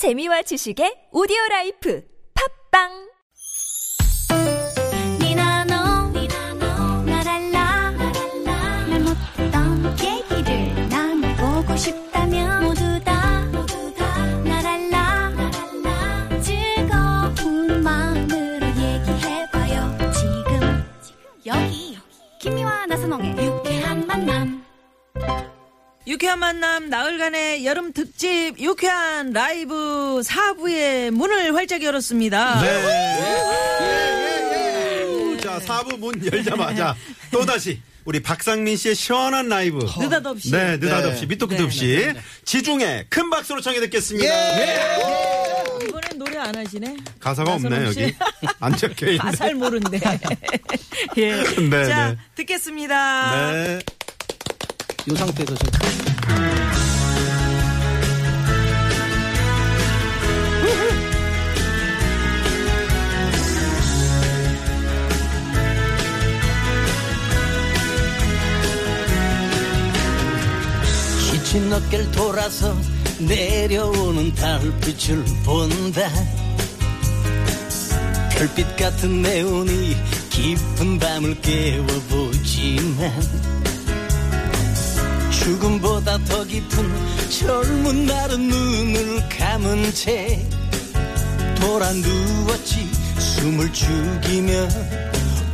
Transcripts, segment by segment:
재미와 지식의 오디오 라이프. 팝빵 유쾌한 만남 나흘간의 여름 특집 유쾌한 라이브 4부의 문을 활짝 열었습니다. 네. 자, 4부 문 열자마자 또다시 우리 박상민 씨의 시원한 라이브. 느닷없이. 네, 느닷없이, 밑도 끝도 네, 없이. 지중해 큰 박수로 청해 듣겠습니다. 이번엔 노래 안 하시네. 가사가 없네. 여기. 안 적혀 있네. 가사를 모른대. 예. 네, 자, 네. 듣겠습니다. 네. 이 상태에서 지금 지친 어깨를 돌아서 내려오는 달빛을 본다. 별빛 같은 내온이 깊은 밤을 깨워보지만 죽음보다 더 깊은 젊은 날은 눈을 감은 채 돌아 누웠지. 숨을 죽이며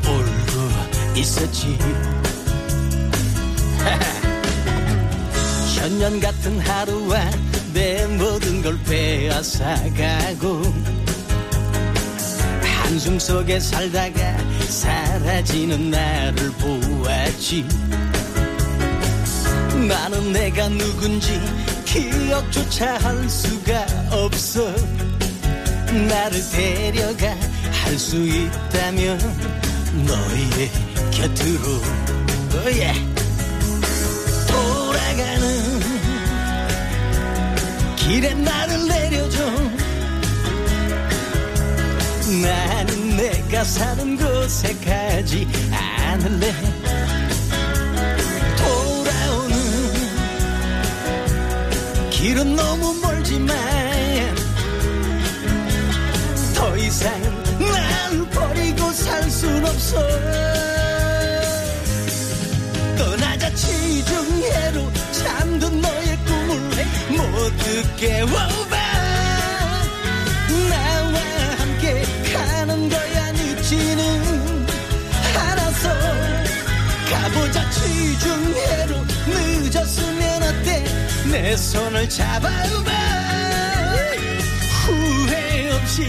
울고 있었지. 천년 같은 하루와 내 모든 걸 빼앗아가고 한숨 속에 살다가 사라지는 나를 보았지 나는 내가 누군지 기억조차 할 수가 없어. 나를 데려가 할 수 있다면 너의 곁으로. oh yeah. 돌아가는 길에 나를 내려줘. 나는 내가 사는 곳에 가지 않을래 길은 너무 멀지만 더 이상 날 버리고 살 순 없어. 떠나자 지중해로 잠든 너의 꿈을 모두 깨워 내 손을 잡아봐. 후회 없이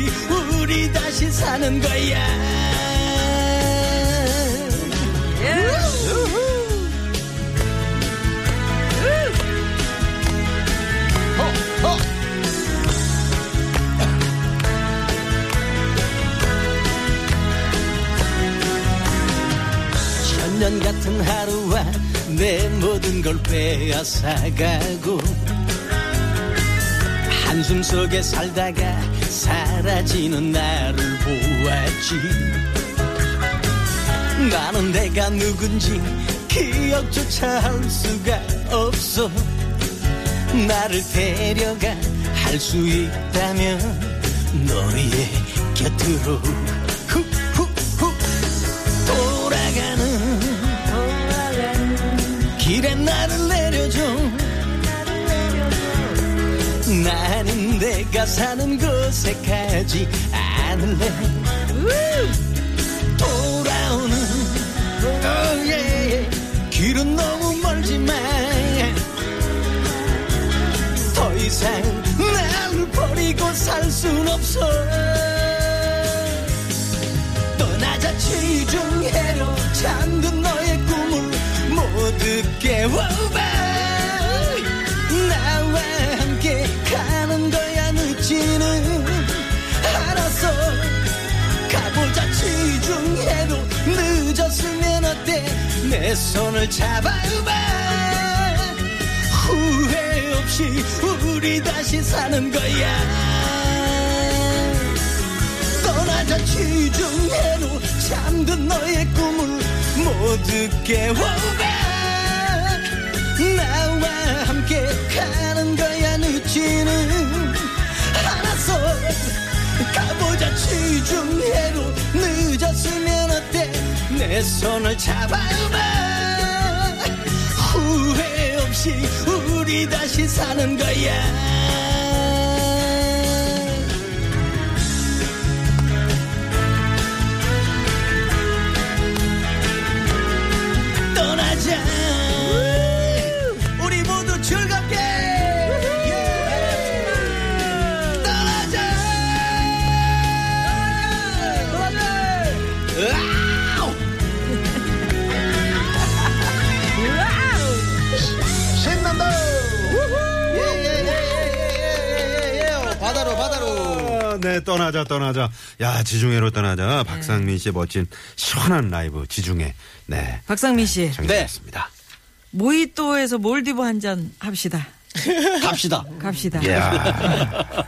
우리 다시 사는 거야 걸 빼앗아가고 한숨 속에 살다가 사라지는 나를 보았지. 나는 내가 누군지 기억조차 할 수가 없어. 나를 데려가 할 수 있다면 너의 곁으로 내가 사는 곳에 가지 않을래 돌아오는 oh yeah. 길은 너무 멀지만 더 이상 날 버리고 살 순 없어 떠나자 지중해로 잠 내 손을 잡아봐 후회 없이 우리 다시 사는 거야. 떠나자 취중해도 잠든 너의 꿈을 모두 깨워봐. 나와 함께 가는 거야 늦지는. 않았어 가보자 취중해도 늦었으면. 내 손을 잡아봐. 후회 없이 우리 다시 사는 거야. 떠나자 네, 떠나자, 떠나자. 야, 지중해로 떠나자. 박상민 씨의 멋진 시원한 라이브, 지중해. 네. 박상민 씨, 정리했습니다. 모히또에서 몰디브 한 잔 합시다. 갑시다. 갑시다. 이야.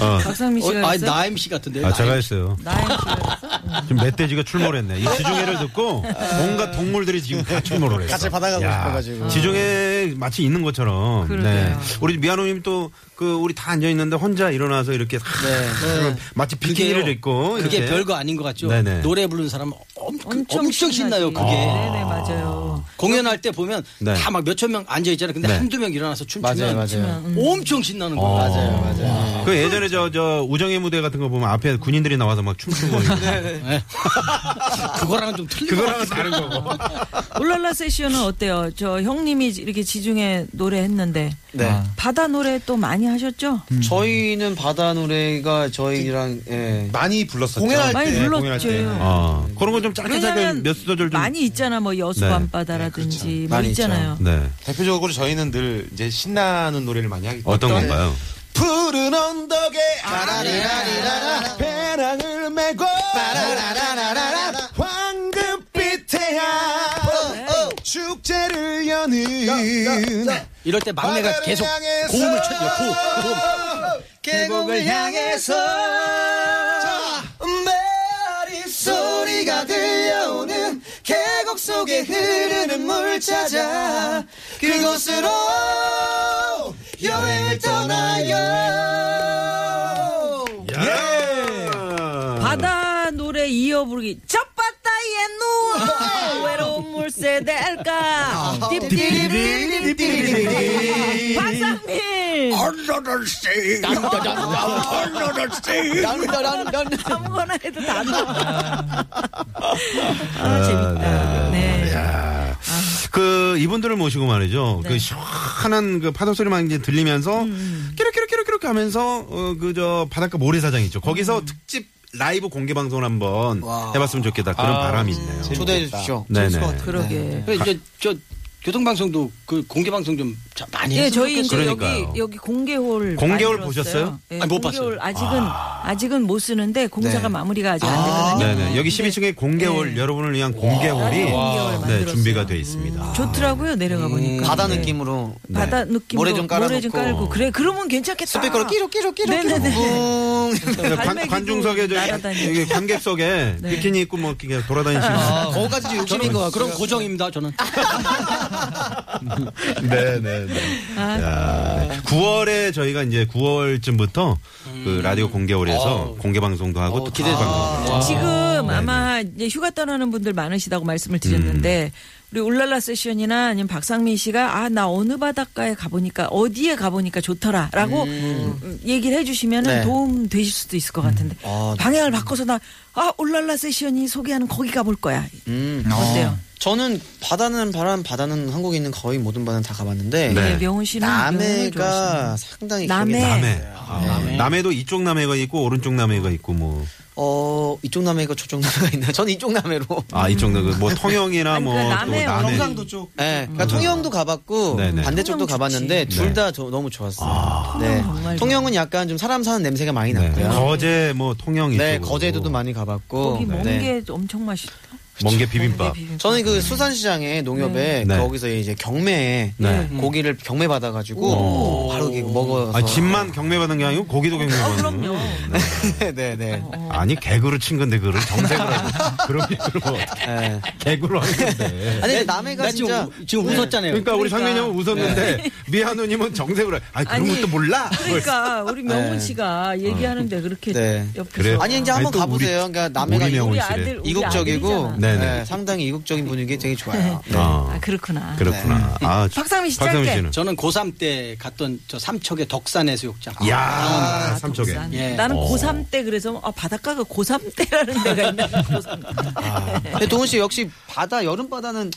어, 박상민 씨가 어, 아, 했어요? 나 MC 같은데. 아, 제가 했어요. 나영 씨가 했어? 지금 멧돼지가 출몰했네. 이 지중해를 듣고 온갖 동물들이 지금 다 출몰을 했어. 같이 바다 가고 야, 싶어가지고. 지중해 마치 있는 것처럼. 그러게요. 우리 미아노님 또 그 우리 다 앉아 있는데 혼자 일어나서 이렇게 네. 마치 비키니를. 입고 그게 이렇게. 별거 아닌 것 같죠? 네네. 노래 부르는 사람 엄, 엄청, 엄청, 엄청 신나요. 그게. 네네, 맞아요. 공연할 때 보면 네. 다 막 몇천 명 앉아 있잖아요. 근데 네. 한두 명 일어나서 춤추면 맞아요 맞아요. 엄청 신나는 거예요. 맞아요 맞아요. 그 예전에 저, 저, 우정의 무대 같은 거 보면 앞에 군인들이 나와서 막 춤추고. 네. 그거랑은 좀 틀린 거 그거랑은 다른 거고. 울랄라 세션은 어때요? 저 형님이 이렇게 지중해 노래 했는데 네. 바다 노래 또 많이 하셨죠? 저희는 바다 노래가 저희랑 예. 많이 불렀었죠. 공연할 많이 때, 불렀죠. 아, 그런 거좀 짧게 왜냐면 몇 소절 좀. 많이 있잖아. 뭐 여수 네. 밤바다라든지 뭐 많이 있잖아요. 네. 대표적으로 저희는 늘 이제 신나는 노래를 많이 하기 때문에 어떤 건가요? 푸른 언덕에 아리라리라라 배낭을 메고 빠라라라라라 황금빛 태양 축제를 여는 이럴 때 막내가 계속 고음을 쳐요. 고음, 고음. 계곡을 향해서 흐르는 물 찾아 그곳으로 여행을 떠나요 예. 바다 노래 이어 부르기. 저 바다에 누워 외로운 물새 될까. 띠띠리리리리리리. 박상민. 아무거나 해도 다 나와. 아, 재밌다. 네. 야. 그 이분들을 모시고 말이죠. 네. 그 시원한 그 파도 소리만 이제 들리면서 음, 끼룩끼룩끼룩끼룩 하면서 어, 그저 바닷가 모래사장 있죠. 음. 거기서 특집 라이브 공개 방송을 한번 해봤으면 좋겠다. 그런 바람이 있네요. 초대해 주십시오 네네. 그러게. 그래, 이제 저 교통방송도 그 공개 방송 좀 자- 많이 예, 저희 이제. 그러니까요. 여기 여기 공개홀 공개홀. 보셨어요? 예, 아니, 못 공개홀 봤어요. 아직은 아 직은 못 쓰는데 공사가 네. 마무리가 아직 안 되거든요. 네네. 여기 12층에 공개홀 네. 여러분을 위한 공개홀이 네, 공개홀 네, 만들었어요. 준비가 돼 있습니다. 좋더라고요 내려가 보니까. 바다 네. 느낌으로 바다 느낌으로 모래 좀 깔아놓고. 깔고 그래 그러면 괜찮겠다. 스피커로 끼룩 끼룩 끼룩 네네네. 관, 갈매기도 관중석에 저기 날아다니고. 여기 관객석에 네. 비키니 입고 뭐 이렇게 돌아다니시는 거기까지 좀 욕심인 것 같고 그럼 고정입니다, 저는. 네네 네. 아. 9월에 저희가 이제 9월쯤부터 그 라디오 공개홀에서 공개 방송도 하고 또 기대 방송. 지금 아마 이제 휴가 떠나는 분들 많으시다고 말씀을 드렸는데 우리 울랄라 세션이나 아니면 박상민 씨가 아 나 어느 바닷가에 가보니까 어디에 가보니까 좋더라라고 음, 얘기를 해주시면 은 네. 도움 되실 수도 있을 것 같은데 아, 방향을 바꿔서 나아 울랄라 세션이 소개하는 거기 가볼 거야. 음. 어때요? 저는 바다는 바람 바다는 한국에 있는 거의 모든 바다는 다 가봤는데 네. 네. 명훈 씨는 남해가. 상당히 남해. 남- 남해. 아, 남해도 이쪽 남해가 있고 오른쪽 남해가 있고 뭐. 어 이쪽 남해가 저쪽 남해가 있나요? 저는 이쪽 남해로. 아 이쪽 남해 뭐 통영이나 뭐그또 남해, 남해. 경상도 쪽 네, 그러니까 통영도 가봤고 네네. 반대쪽도 통영 가봤는데. 둘 네. 다 너무 좋았어요. 네. 정말 통영은 약간 좀 사람 사는 냄새가 많이 네. 났고요. 거제 뭐 통영 이쪽. 네, 거제도도 많이 가봤고. 거기 네. 멍게 엄청 맛있다. 멍게 비빔밥. 저는 그 수산시장에 농협에 네. 거기서 이제 경매에 네. 고기를 경매 받아가지고 바로 이렇게 먹어서 아, 집만 경매받은 게 아니고 고기도 경매받는. 그럼요. 네, 네. 아니 개그로 친 건데 그거를 정색을 하고 그런 개그로 네. 개그로 하는 건데. 아니 남해가 나 진짜 지금, 지금 웃었잖아요. 그러니까 우리 그러니까. 상민이 형은 웃었는데 미한우님은 정색을 해. 아 그런 아니, 것도 몰라. 그러니까 우리 명훈 네. 씨가 얘기하는데 그렇게 네. 옆에서 그래요? 아니 이제 한번 아니, 또 가보세요. 그러니까 남해가 우리 명훈 우리 씨래. 아들 우리 이국적이고. 네 네. 네, 상당히 이국적인 분위기 되게 좋아요. 네. 아, 아 그렇구나. 그렇구나. 아, 박상민 씨 박상민 짧게. 씨는. 저는 고3 때 갔던 저 삼척의 덕산해수욕장. 야 아, 삼척에. 독산. 예. 나는 어. 고3 때 그래서 아, 바닷가가 고3 때라는 데가 있나 고3 때. 근데 동훈 씨 역시 바다 여름 바다는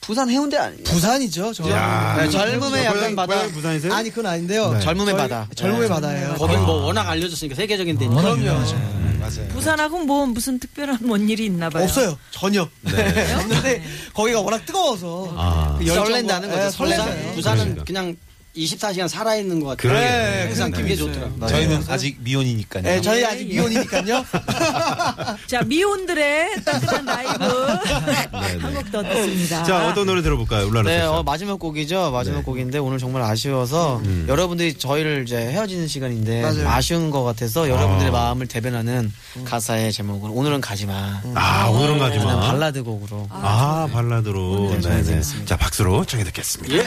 부산 해운대 아니에요? 부산이죠. 저. 야. 네, 젊음의 약간 고향- 바다. 고향이 부산이세요? 아니 그건 아닌데요. 네. 젊음의 바다. 젊음의 네. 바다예요. 거긴 뭐 워낙 알려졌으니까 세계적인 데니까. 그럼요. 부산하고 뭐 무슨 특별한 뭔 일이 있나 봐요. 없어요. 전혀. 없는데 거기가 워낙 뜨거워서 아. 그 열정과- 설렌다는 거죠, 예, 설렌다. 설렌다요. 부산은 그러니까. 그냥 24시간 살아있는 것 같아요. 그러게. 네, 항상 그게 좋더라고요. 저희는 아직 미혼이니까요. 예, 저희 예, 아직 예. 미혼이니까요. 자 미혼들의 따뜻한 라이브 한곡 더 듣습니다. 자 어떤 노래 들어볼까요? 울라라 네. 어, 마지막 곡이죠. 마지막 네. 곡인데 오늘 정말 아쉬워서 여러분들이 저희를 이제 헤어지는 시간인데 맞아요. 아쉬운 것 같아서 여러분들의 아. 마음을 대변하는 가사의 제목은 오늘은 가지 마. 아 오늘은 가지 마. 발라드 곡으로. 아 발라드로. 네, 네네. 자 박수로 청해 듣겠습니다. 이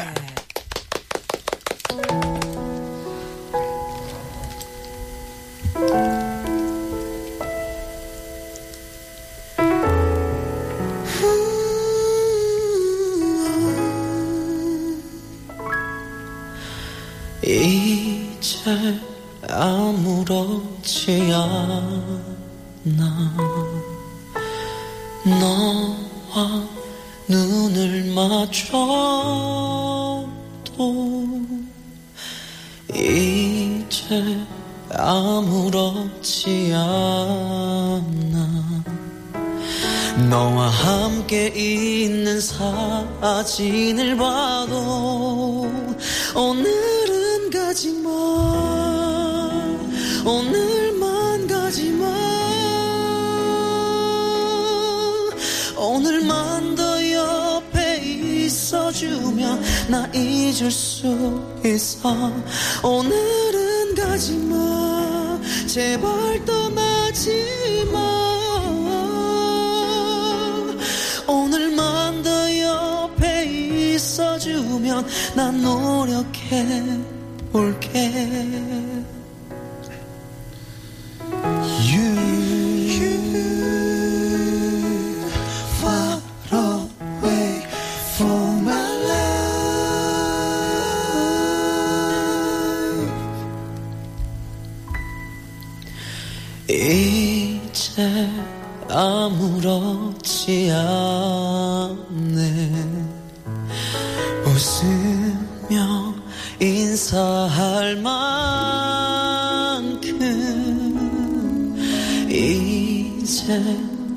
제 너와 함께 있는 사진을 봐도 오늘은 가지마 오늘만 가지마. 오늘만 더 옆에 있어주면 나 잊을 수 있어. 오늘은 가지마 제발 떠나지마 있어주면 난 노력해 볼게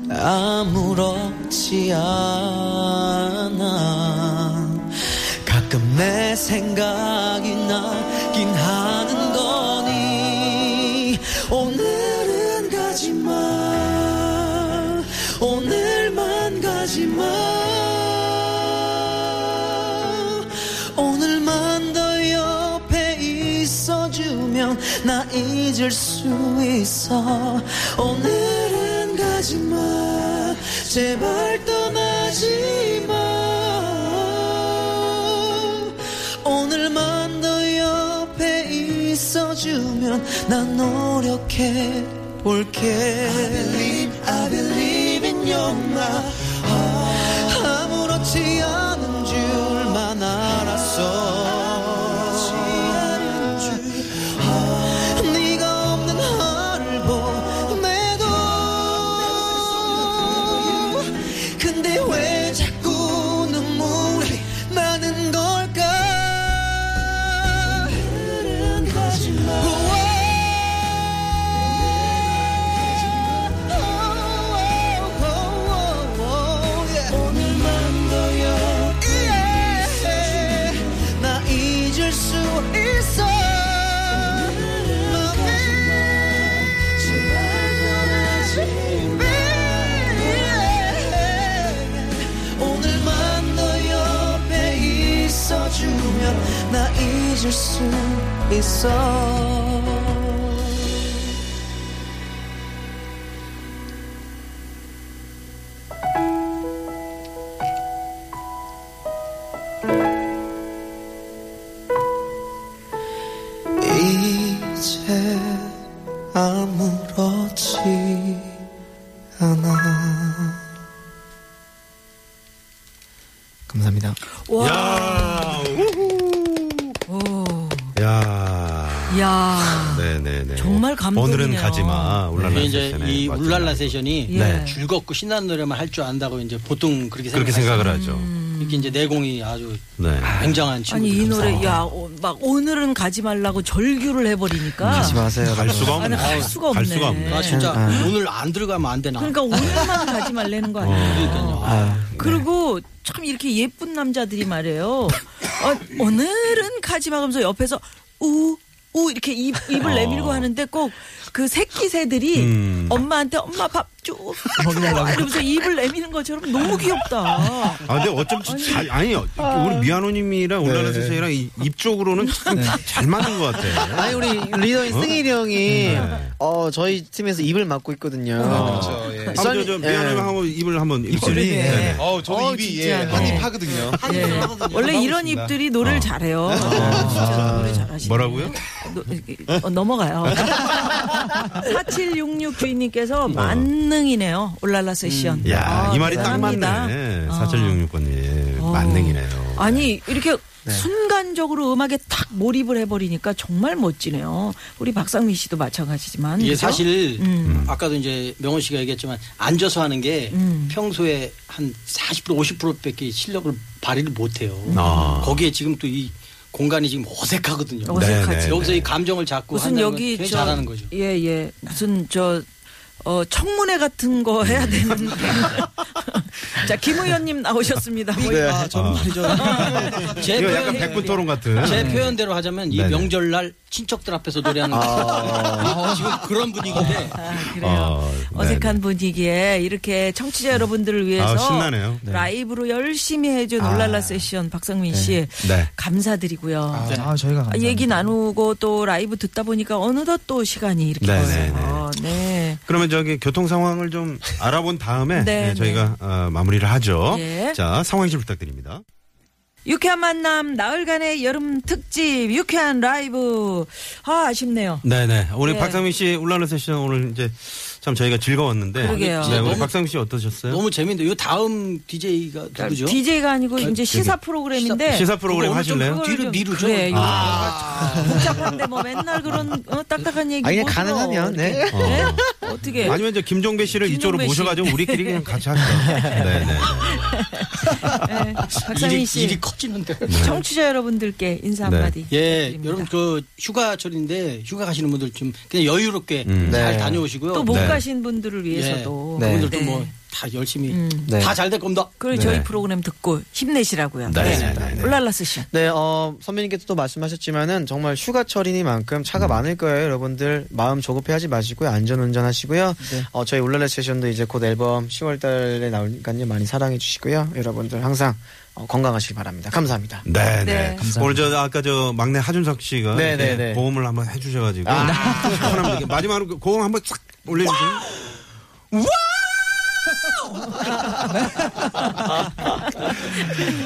아무렇지 않아. 가끔 내 생각이 나긴 하는 거니. 오늘은 가지마. 오늘만 가지마. 오늘만 더 옆에 있어주면 나 잊을 수 있어. 가지마 제발 떠나지 마. 오늘만 더 옆에 있어주면 난 노력해 볼게. I believe, I believe in your love 아무렇지 않은 있어 이제 아무렇지 않아 감사합니다. 와. 정말 감동이네요. 오늘은 가지마. 울랄라 이제 이 울랄라. 세션이 예. 네. 즐겁고 신나는 노래만 할 줄 안다고 이제 보통 그렇게 그렇게. 생각을 하죠. 음. 이렇게 이제 내공이 아주 네. 굉장한 친구들. 아니 이 노래 야막 오늘은 가지 말라고 절규를 해버리니까 하지 마세요. 갈 수가 없네. 아니, 갈 수가 갈 없네. 수가 없네. 아 진짜 아. 오늘 안 들어가면 안 되나. 그러니까 오늘만 가지 말라는 거 아니에요. 그러니까요. 아, 그리고 참 이렇게 예쁜 남자들이 말이에요. 어, 오늘은 가지 마 하면서 옆에서 우, 우 이렇게 입, 입을 내밀고 하는데 꼭 그 새끼 새들이 음. 엄마한테 엄마 밥 줘. 이러면서 입을 내미는 것처럼 너무 귀엽다. 아, 근데 어쩜 잘, 아니, 우리 미아노님이랑 울랄라 네. 세션이랑 이- 입쪽으로는 참 잘 맞는 것 같아. 아니 우리 리더인 승일이 형이 네. 어 저희 팀에서 입을 맡고 있거든요. 그렇죠. 예. 한번 저, 저, 미아노님 한번 입을 한번 입술이. 네. 어, 저는 어, 입이. 예, 네. 한입 하거든요. 예. 원래 이런 입들이 노래를 잘해요. 진짜 노래 잘하시네. 뭐라고요? 노- 어, 넘어가요. 4766 주인님께서 만능이네요. 올랄라 세션. 야, 아, 이 말이 딱. 맞네. 아. 4766번님. 어. 만능이네요. 아니 이렇게 순간적으로 음악에 탁 몰입을 해버리니까 정말 멋지네요. 우리 박상민 씨도 마찬가지지만 이게 그죠? 사실 음. 아까도 이제 명원 씨가 얘기했지만 앉아서 하는 게 음. 평소에 한 40% 50%밖에 실력을 발휘를 못해요. 아. 거기에 지금 또 이 공간이 지금 어색하거든요. 어색하지. 네, 네, 여기서 네. 이 감정을 잡고 무슨 여기 건저 잘하는 거죠. 예, 예. 무슨 저 어, 청문회 같은 거 해야 되는. 자, 김 의원님 나오셨습니다. 네, 아, 저는 말이죠. 제, 이거 표현, 약간 백분 토론 같은. 제 표현대로 하자면 이 네네. 명절날 친척들 앞에서 노래하는 거 지금 그런 분위기인데 아, 그래요. 어, 어색한 네네. 분위기에 이렇게 청취자 여러분들을 위해서 아, 신나네요. 네. 라이브로 열심히 해준 아. 올랄라 세션 박상민 씨 네. 감사드리고요. 아, 저희가 감사합니다. 얘기 나누고 또 라이브 듣다 보니까 어느덧 또 시간이 이렇게 네네네. 네. 그러면 저기 교통 상황을 좀 알아본 다음에 네, 네, 저희가 어, 마무리 를 하죠. 예. 자, 상황실 부탁드립니다. 유쾌한 만남 나흘간의 여름 특집 유쾌한 라이브 아 아쉽네요. 네네. 우리 네. 박상민 씨 울랄라 세션 오늘 이제 참 저희가 즐거웠는데. 그러게요. 네, 우리 박상민 씨 어떠셨어요? 너무 재밌는데 요 다음 DJ가 누구죠? DJ가 아니고 이제 시사 프로그램인데 시사 프로그램 그거 하실래요? 그걸 뒤로 좀- 미루죠. 그래, 이거 아. 복잡한데 뭐 맨날 그런 어, 딱딱한 얘기 아, 그냥 못 들어. 가능하면, 네. 이렇게. 네? 어떻게 아니면 이제 김종배 씨를 이쪽으로 김종배 씨. 모셔가지고 우리끼리 그냥 같이 하죠. 네네. 네, 박상민 일이, 씨 일이 커지는데. 청취자 여러분들께 인사 네. 한마디. 예, 부탁드립니다. 여러분 그 휴가철인데 휴가 가시는 분들 좀 그냥 여유롭게 음. 잘 네. 다녀오시고요. 또못 네. 가신 분들을 위해서도 네. 그분들도 네. 뭐다 열심히 음. 네. 다잘 될 겁니다. 그리고 네. 저희 프로그램 듣고 힘내시라고요. 네, 네, 네, 네. 올랄라 세션. 네, 어, 선배님께서 또 말씀하셨지만은 정말 휴가철이니만큼 음. 차가 많을 거예요. 여러분들 마음 조급해하지 마시고요. 안전 운전 하시고요. 어, 저희 울랄라 세션도 이제 곧 앨범 10월 달에 나오니까요. 많이 사랑해 주시고요. 여러분들 항상 어, 건강하시기 바랍니다. 감사합니다. 네, 네. 네. 오늘 저 아까 저 막내 하준석 씨가 네, 이렇게 네, 네. 보험을 한번 해주셔가지고 아. 마지막으로 그 고음 한번 싹 올려주세요.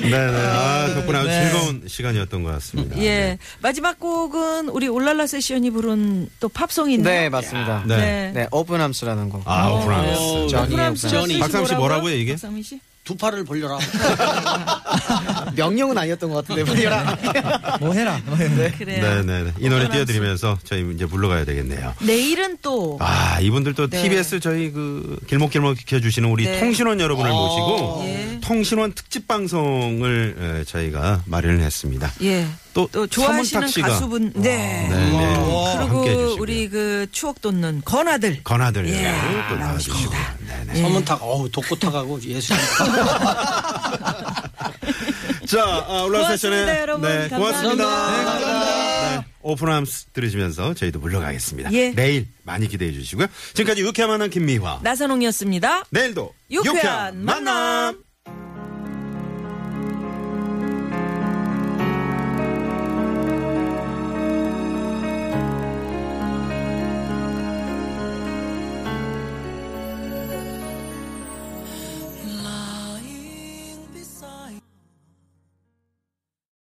네 네. 아, 덕분에 아주 즐거운 시간이었던 것 같습니다. 예. 마지막 곡은 우리 올랄라 세션이 부른 또 팝송인데. 네, 맞습니다. 네. 네. 네, 오픈함스라는 곡. 아, 어, 오프라미스. 저니 프랑스 저니. 씨 뭐라고요, 이게? 박상민 씨? 두 팔을 벌려라. 명령은 아니었던 것 같은데. 뭐라. 뭐 해라. 그래요. 네네. 이 노래 띄워드리면서 저희 이제 물러가야 되겠네요. 내일은 또 아, 이분들 또 네. TBS 저희 그 길목길목 지켜주시는 우리 네. 통신원 여러분을 모시고 예. 통신원 특집 방송을 에, 저희가 마련을 했습니다. 예. 또, 또 좋아하시는 가수분 네. 네, 네. 함께 그리고. 우리 그 추억 돋는 건아들 건아들 예, 또 나와주시고. 네네. 서문탁 어우 독고탁하고 예술. 자, 아, 올라온 세션에. 네, 고맙습니다. 네, 감사합니다. 네, 오픈함스 들으시면서 저희도 물러가겠습니다. 예. 내일 많이 기대해 주시고요. 지금까지 유쾌한 만남 김미화. 나선홍이었습니다. 내일도 유쾌한 유쾌한 만남.